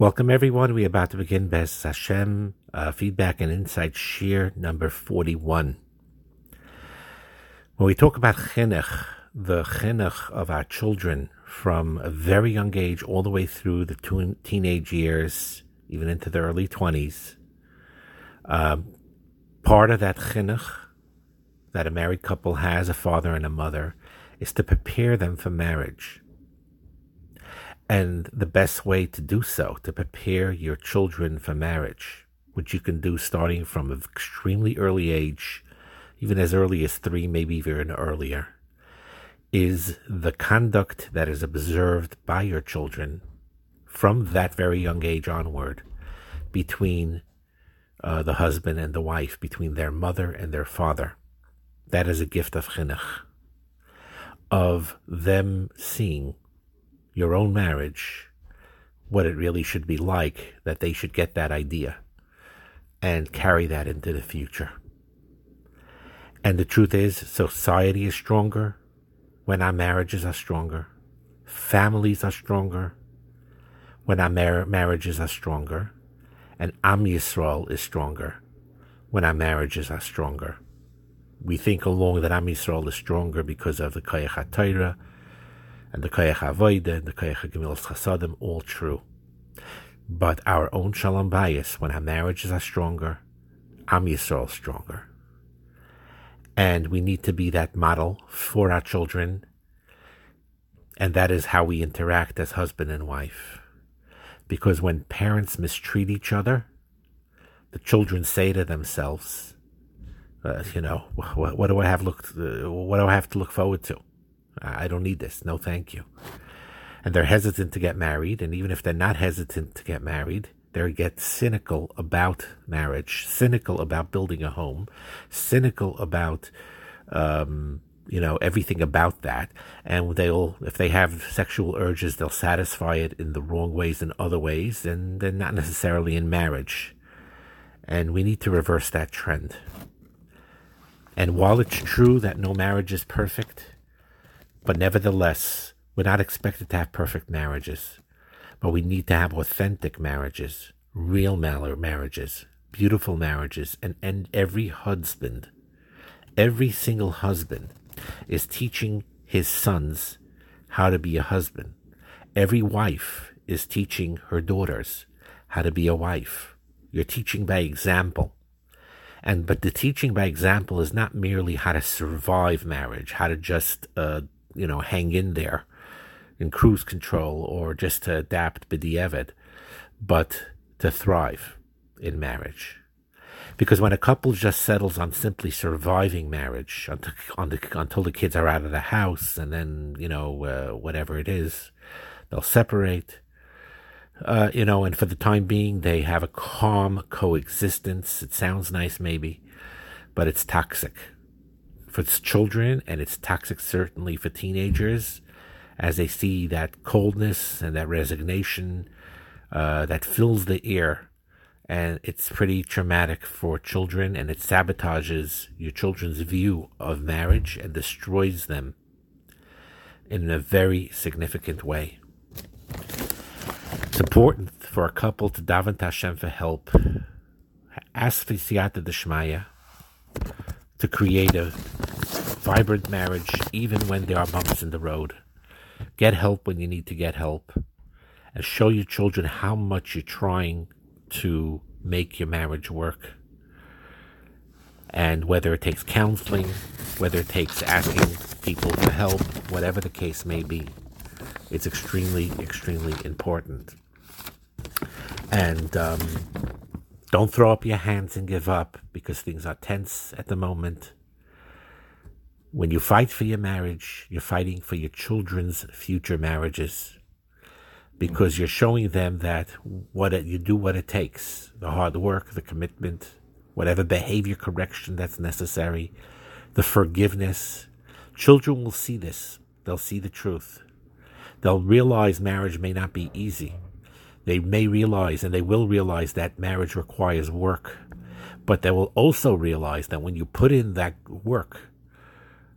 Welcome, everyone. We're about to begin B'ezras Hashem uh, Feedback and Insight Shiur number 41. When we talk about chinuch, the chinuch of our children from a very young age all the way through the teenage years, even into the early 20s, um, part of that chinuch that a married couple has, a father and a mother, is to prepare them for marriage. And the best way to do so, to prepare your children for marriage, which you can do starting from an extremely early age, even as early as three, maybe even earlier, is the conduct that is observed by your children from that very young age onward between uh, the husband and the wife, between their mother and their father. That is a gift of chinuch, of them seeing your own marriage, what it really should be like, that they should get that idea and carry that into the future. And the truth is, society is stronger when our marriages are stronger, families are stronger when our mar- marriages are stronger, and Am Yisrael is stronger when our marriages are stronger. We think along that Am Yisrael is stronger because of the Koyach HaTorah, and the Koyach Avoida and the Koyach Gemilas Chasadim, all true. But our own Shalom Bayis, when our marriages are stronger, Am Yisrael stronger. And we need to be that model for our children. And that is how we interact as husband and wife. Because when parents mistreat each other, the children say to themselves, uh, you know, what, what, do I have looked, uh, what do I have to look forward to? I don't need this. No, thank you. And they're hesitant to get married. And even if they're not hesitant to get married, they get cynical about marriage, cynical about building a home, cynical about, um, you know, everything about that. And they'll, if they have sexual urges, they'll satisfy it in the wrong ways and other ways, and they're not necessarily in marriage. And we need to reverse that trend. And while it's true that no marriage is perfect, but nevertheless, we're not expected to have perfect marriages, but we need to have authentic marriages, real marriages, beautiful marriages, and, and every husband, every single husband is teaching his sons how to be a husband. Every wife is teaching her daughters how to be a wife. You're teaching by example. And but the teaching by example is not merely how to survive marriage, how to just uh, you know, hang in there in cruise control or just to adapt b'diavad, but to thrive in marriage. Because when a couple just settles on simply surviving marriage until, the, until the kids are out of the house and then, you know, uh, whatever it is, they'll separate. Uh, you know, and for the time being, they have a calm coexistence. It sounds nice, maybe, but it's toxic for children, and it's toxic certainly for teenagers as they see that coldness and that resignation uh, that fills the air. And it's pretty traumatic for children, and it sabotages your children's view of marriage and destroys them in a very significant way. It's important for a couple to daven Hashem for help. Ask for siyata deshmaya to create a vibrant marriage even when there are bumps in the road. Get help when you need to get help. And show your children how much you're trying to make your marriage work. And whether it takes counseling, whether it takes asking people for help, whatever the case may be, it's extremely, extremely important. And um, don't throw up your hands and give up because things are tense at the moment. When you fight for your marriage, you're fighting for your children's future marriages because you're showing them that what it, you do what it takes the hard work, the commitment, whatever behavior correction that's necessary, the forgiveness. Children will see this, they'll see the truth. They'll realize marriage may not be easy they may realize and they will realize that marriage requires work, but they will also realize that when you put in that work,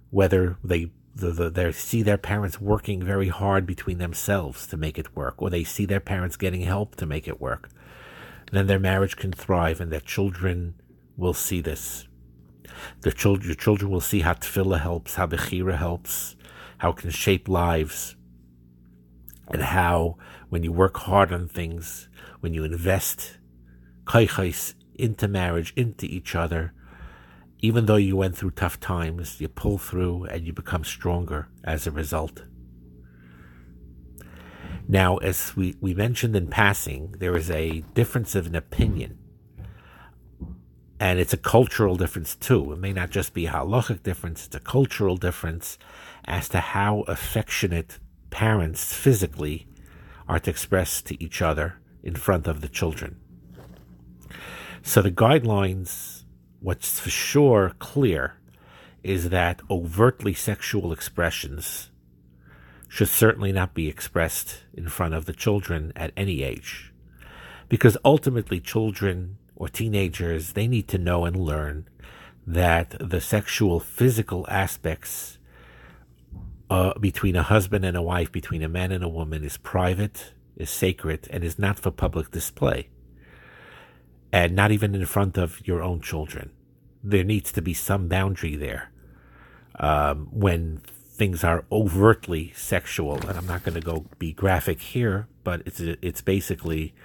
whether they the, the, they see their parents working very hard between themselves to make it work, or they see their parents getting help to make it work. Then their marriage can thrive, and their children will see this. The children, your children will see how tefillah helps, how bechira helps, how it can shape lives, and how when you work hard on things, when you invest into marriage, into each other, even though you went through tough times, you pull through and you become stronger as a result. Now, as we, we mentioned in passing, there is a difference of an opinion. And it's a cultural difference too. It may not just be a halachic difference, it's a cultural difference as to how affectionate parents physically are to express to each other in front of the children. So the guidelines What's for sure clear is that overtly sexual expressions should certainly not be expressed in front of the children at any age. Because ultimately, children or teenagers, they need to know and learn that the sexual physical aspects uh, between a husband and a wife, between a man and a woman, is private, is sacred, and is not for public display and not even in front of your own children. There needs to be some boundary there um, when things are overtly sexual. And I'm not going to go be graphic here, but it's it's basically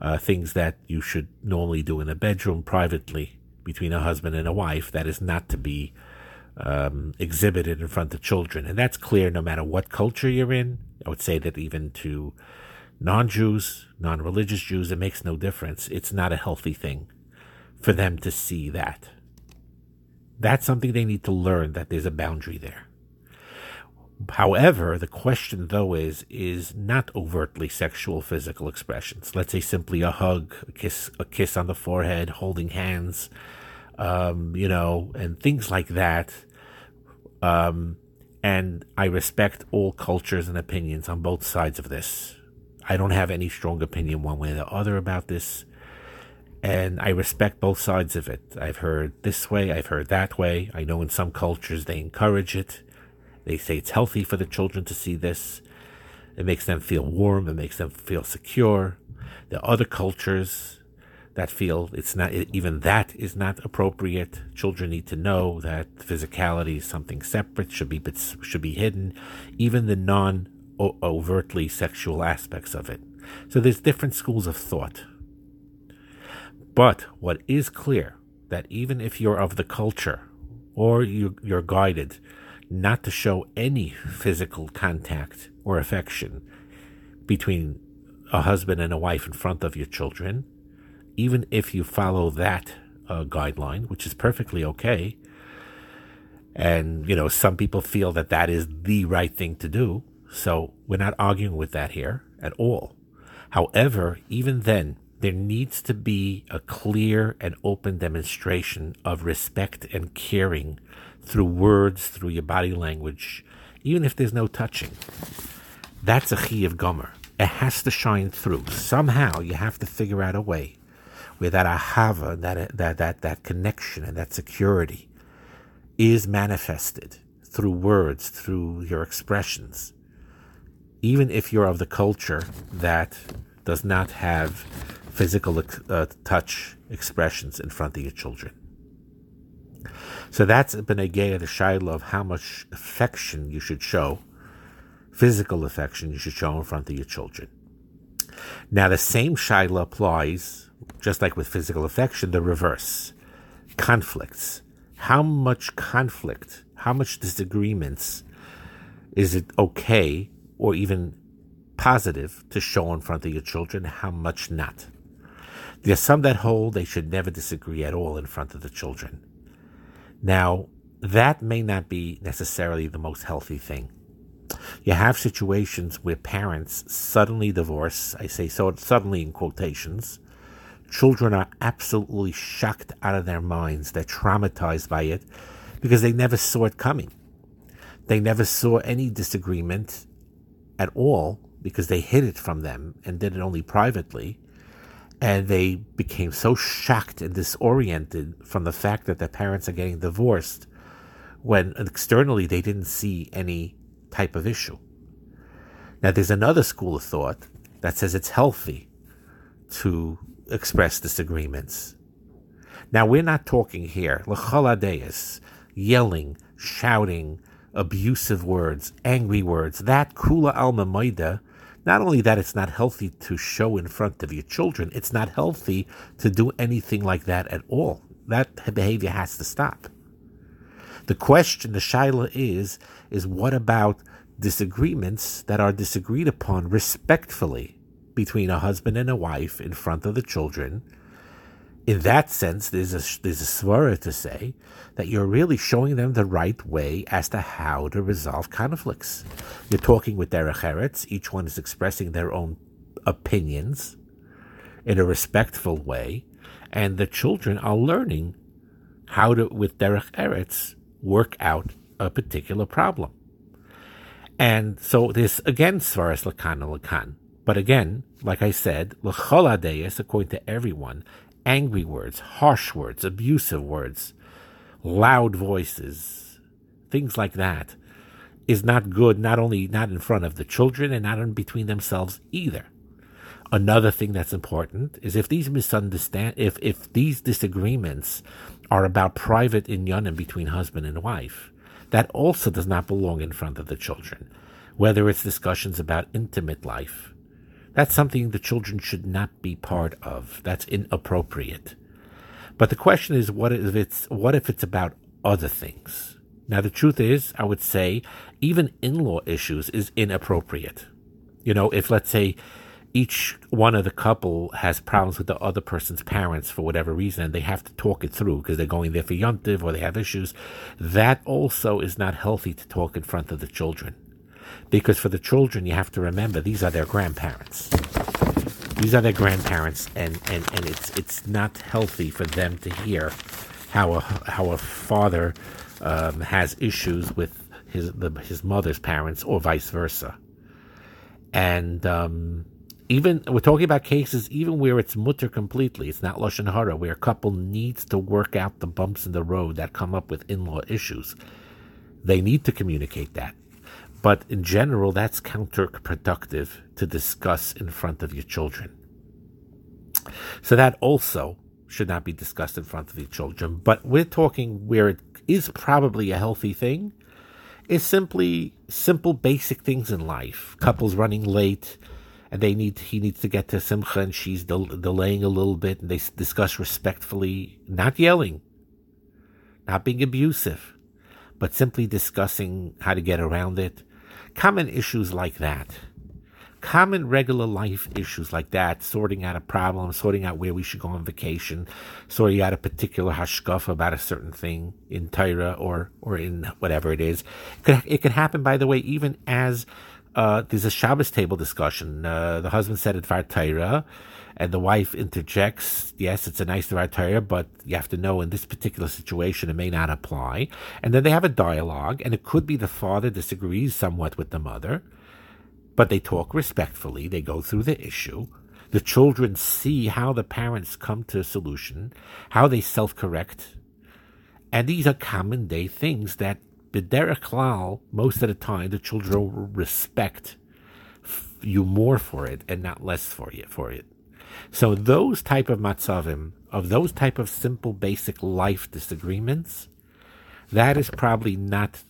uh, things that you should normally do in a bedroom privately between a husband and a wife. That is not to be um, exhibited in front of children, and that's clear no matter what culture you're in. I would say that even to non Jews, non religious Jews, it makes no difference. It's not a healthy thing for them to see that. That's something they need to learn that there's a boundary there. However, the question though is is not overtly sexual physical expressions. Let's say simply a hug, a kiss, a kiss on the forehead, holding hands, um, you know, and things like that. Um, and I respect all cultures and opinions on both sides of this. I don't have any strong opinion one way or the other about this. And I respect both sides of it. I've heard this way, I've heard that way. I know in some cultures they encourage it. They say it's healthy for the children to see this. It makes them feel warm, it makes them feel secure. Are other cultures that feel it's not even that is not appropriate. Children need to know that physicality is something separate, should be should be hidden. Even the non overtly sexual aspects of it. So there's different schools of thought. But what is clear that even if you're of the culture or you, you're guided not to show any physical contact or affection between a husband and a wife in front of your children, even if you follow that uh, guideline, which is perfectly okay, and you know some people feel that that is the right thing to do, so we're not arguing with that here at all. However, even then, there needs to be a clear and open demonstration of respect and caring through words, through your body language, even if there's no touching. That's a chi of gomer. It has to shine through. Somehow you have to figure out a way where that ahava, that, that, that, that connection and that security is manifested through words, through your expressions even if you're of the culture that does not have physical uh, touch expressions in front of your children. So that's a Benegea, the shaila of how much affection you should show, physical affection you should show in front of your children. Now, the same shaila applies, just like with physical affection, the reverse conflicts. How much conflict, how much disagreements is it okay or even positive to show in front of your children, how much not. There are some that hold they should never disagree at all in front of the children. Now, that may not be necessarily the most healthy thing. You have situations where parents suddenly divorce, I say so suddenly in quotations. Children are absolutely shocked out of their minds. They're traumatized by it because they never saw it coming. They never saw any disagreement at all because they hid it from them and did it only privately. And they became so shocked and disoriented from the fact that their parents are getting divorced when externally they didn't see any type of issue. Now, there's another school of thought that says it's healthy to express disagreements. Now, we're not talking here, l'chol hadeos, yelling, shouting, abusive words, angry words. That kula alma maida, not only that it's not healthy to show in front of your children, it's not healthy to do anything like that at all. That behavior has to stop. The question, the shaila is, is what about disagreements that are disagreed upon respectfully between a husband and a wife in front of the children. In that sense, there's a there's a svara to say that you're really showing them the right way as to how to resolve conflicts. You're talking with derech eretz. Each one is expressing their own opinions in a respectful way, and the children are learning how to, with derech eretz, work out a particular problem. And so this again svaras lakan lakan. But again, like I said, l'chol according to everyone, angry words, harsh words, abusive words, loud voices, things like that, is not good. Not only not in front of the children and not in between themselves either. Another thing that's important is if these misunderstand, if if these disagreements are about private inyanim between husband and wife, that also does not belong in front of the children. Whether it's discussions about intimate life, that's something the children should not be part of. That's inappropriate. But the question is, what if it's what if it's about other things? Now, the truth is, I would say, even in-law issues is inappropriate. You know, if let's say each one of the couple has problems with the other person's parents for whatever reason, and they have to talk it through because they're going there for yontiv or they have issues. That also is not healthy to talk in front of the children, because for the children, you have to remember these are their grandparents. These are their grandparents, and, and, and it's it's not healthy for them to hear how a how a father um, has issues with his the, his mother's parents or vice versa, and um, even we're talking about cases even where it's mutter completely. It's not lashon hara, where a couple needs to work out the bumps in the road that come up with in-law issues. They need to communicate that, but in general, that's counterproductive to discuss in front of your children. So that also should not be discussed in front of your children. But we're talking where it is probably a healthy thing. Is simply simple, basic things in life. Couples running late and they need he needs to get to Simcha, and she's del- delaying a little bit, and they discuss respectfully, not yelling, not being abusive, but simply discussing how to get around it. Common issues like that. Common regular life issues like that, sorting out a problem, sorting out where we should go on vacation, sorting out a particular hashkaf about a certain thing in Torah or, or in whatever it is. It could, it could happen, by the way, even as uh, there's a Shabbos table discussion. Uh, the husband said it Dvar Torah, and the wife interjects, yes, it's a nice Dvar Torah, but you have to know in this particular situation it may not apply. And then they have a dialogue, and it could be the father disagrees somewhat with the mother, but they talk respectfully, they go through the issue. The children see how the parents come to a solution, how they self correct. And these are common day things that b'derech klal, most of the time, the children will respect you more for it and not less for you for it. So those type of matzavim, of those type of simple, basic life disagreements, that is probably not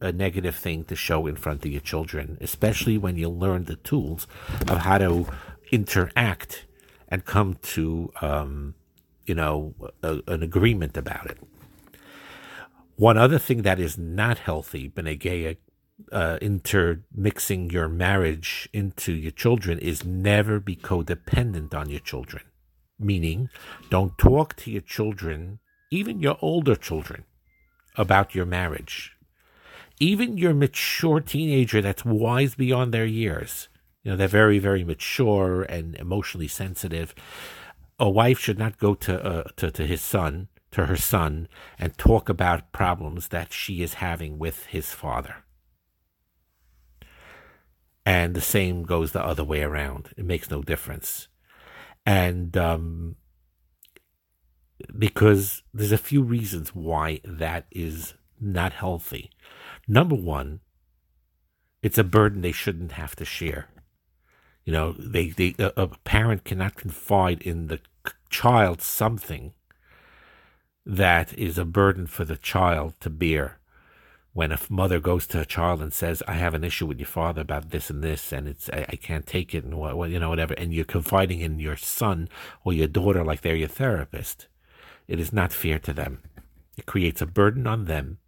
a negative thing to show in front of your children, especially when you learn the tools of how to interact and come to, um, you know, a, an agreement about it. One other thing that is not healthy, Benegeya, uh, intermixing your marriage into your children is never be codependent on your children. Meaning, don't talk to your children, even your older children, about your marriage. Even your mature teenager that's wise beyond their years, you know, they're very, very mature and emotionally sensitive. A wife should not go to, uh, to, to his son to her son and talk about problems that she is having with his father. And the same goes the other way around. It makes no difference. And um, because there's a few reasons why that is not healthy. Number one, it's a burden they shouldn't have to share. You know, they, they a, a parent cannot confide in the child something that is a burden for the child to bear. When a mother goes to a child and says, "I have an issue with your father about this and this, and it's I, I can't take it," and what you know, whatever, and you're confiding in your son or your daughter like they're your therapist, it is not fair to them. It creates a burden on them.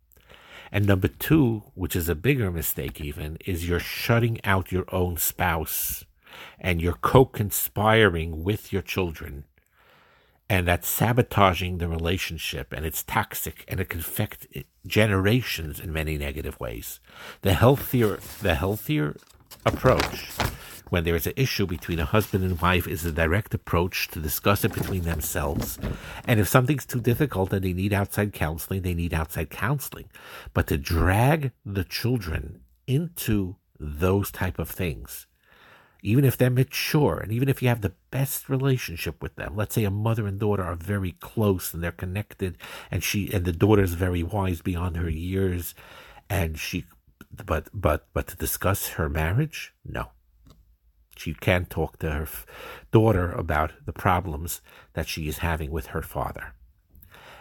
And number two, which is a bigger mistake even, is you're shutting out your own spouse and you're co conspiring with your children and that's sabotaging the relationship and it's toxic and it can affect generations in many negative ways. The healthier the healthier approach when there is an issue between a husband and wife is a direct approach to discuss it between themselves. And if something's too difficult and they need outside counseling they need outside counseling. But to drag the children into those type of things even if they're mature and even if you have the best relationship with them let's say a mother and daughter are very close and they're connected and she and the daughter is very wise beyond her years and she but but but to discuss her marriage no. She can't talk to her daughter about the problems that she is having with her father.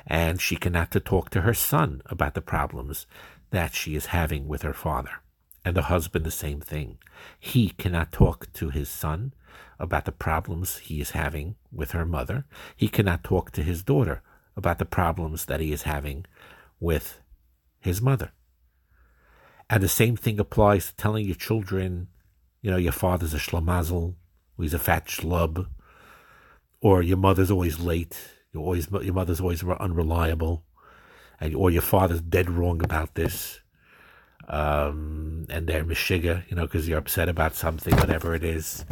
And she cannot to talk to her son about the problems that she is having with her father and the husband the same thing. He cannot talk to his son about the problems he is having with her mother. He cannot talk to his daughter about the problems that he is having with his mother. And the same thing applies to telling your children, you know, your father's a schlamazel, or he's a fat schlub, or your mother's always late, you always your mother's always unreliable, and or your father's dead wrong about this um, and they're mishiga, you know, because you're upset about something, whatever it is,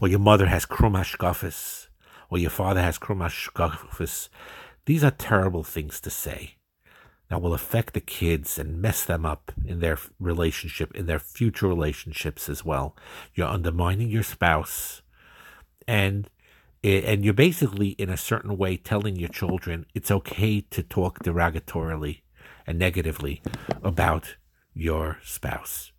or your mother has krumashkafis, or your father has krumashkafis. These are terrible things to say that will affect the kids and mess them up in their relationship, in their future relationships as well. You're undermining your spouse, and and you're basically in a certain way telling your children it's okay to talk derogatorily and negatively about your spouse.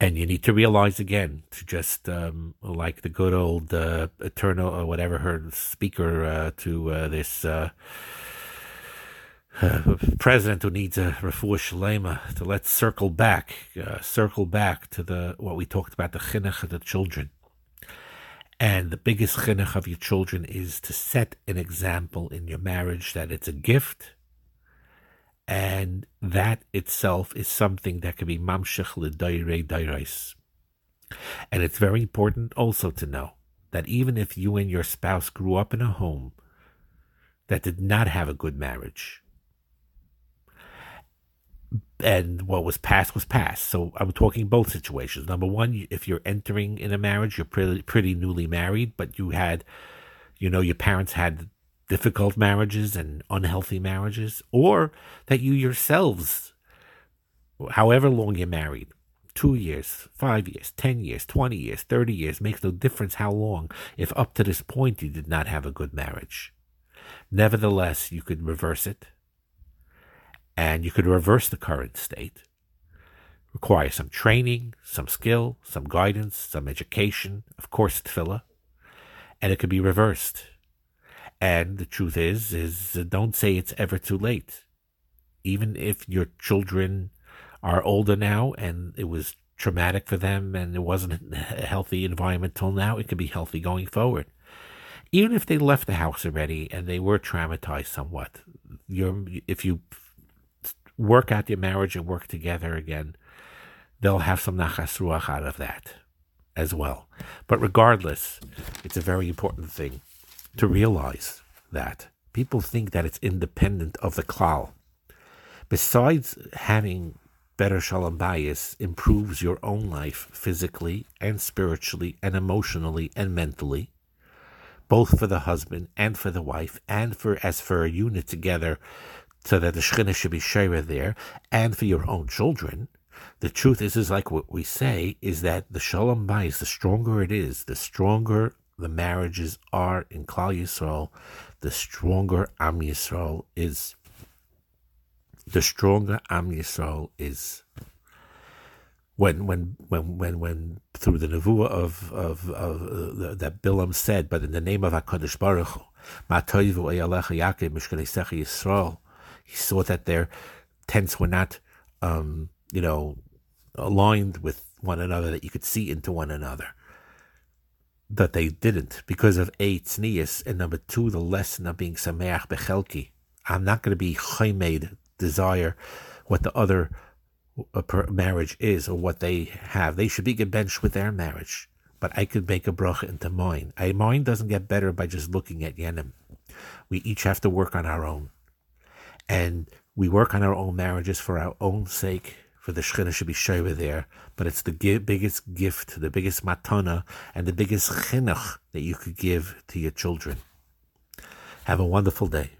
And you need to realize again to just um, like the good old uh, eternal or whatever her speaker uh, to uh, this uh, uh, president who needs a refuah shalema to let's circle back, uh, circle back to the what we talked about the chinuch of the children. And the biggest chinuch of your children is to set an example in your marriage that it's a gift and that itself is something that can be mamshech l'dayrei dairais. And it's very important also to know that even if you and your spouse grew up in a home that did not have a good marriage, and what was past was past. So I'm talking both situations. Number one, if you're entering in a marriage, you're pretty pretty newly married, but you had, you know, your parents had difficult marriages and unhealthy marriages, or that you yourselves, however long you're married, two years, five years, ten years, twenty years, thirty years, makes no difference how long, if up to this point you did not have a good marriage. Nevertheless, you could reverse it, and you could reverse the current state. Require some training, some skill, some guidance, some education, of course, tefillah, and it could be reversed and the truth is, is don't say it's ever too late. Even if your children are older now and it was traumatic for them and it wasn't a healthy environment till now, it could be healthy going forward. Even if they left the house already and they were traumatized somewhat, you're, if you work out your marriage and work together again, they'll have some nachas ruach out of that as well. But regardless, it's a very important thing to realize that. People think that it's independent of the klal. Besides having better shalom bayis improves your own life physically and spiritually and emotionally and mentally, both for the husband and for the wife, and for as for a unit together, so that the shechina should be shira there, and for your own children. The truth is, is like what we say, is that the shalom bayis, the stronger it is, the stronger the marriages are in Klal Yisrael, the stronger Am Yisrael is. the stronger Am Yisrael is. When, when, when, when, when through the nevuah of of, of uh, that Bilam said, but in the name of Hakadosh Baruch Hu, Yisrael, he saw that their tents were not, um, you know, aligned with one another, that you could see into one another. That they didn't because of a tznius, and number two, the lesson of being sameach bechelki. I'm not going to be chaymed desire what the other uh, marriage is or what they have. They should be gebenched with their marriage. But I could make a bracha into mine. A mine doesn't get better by just looking at Yenim. We each have to work on our own. And we work on our own marriages for our own sake, for the Shekhinah should be Sheva there, but it's the biggest gift, the biggest matana, and the biggest chinuch that you could give to your children. Have a wonderful day.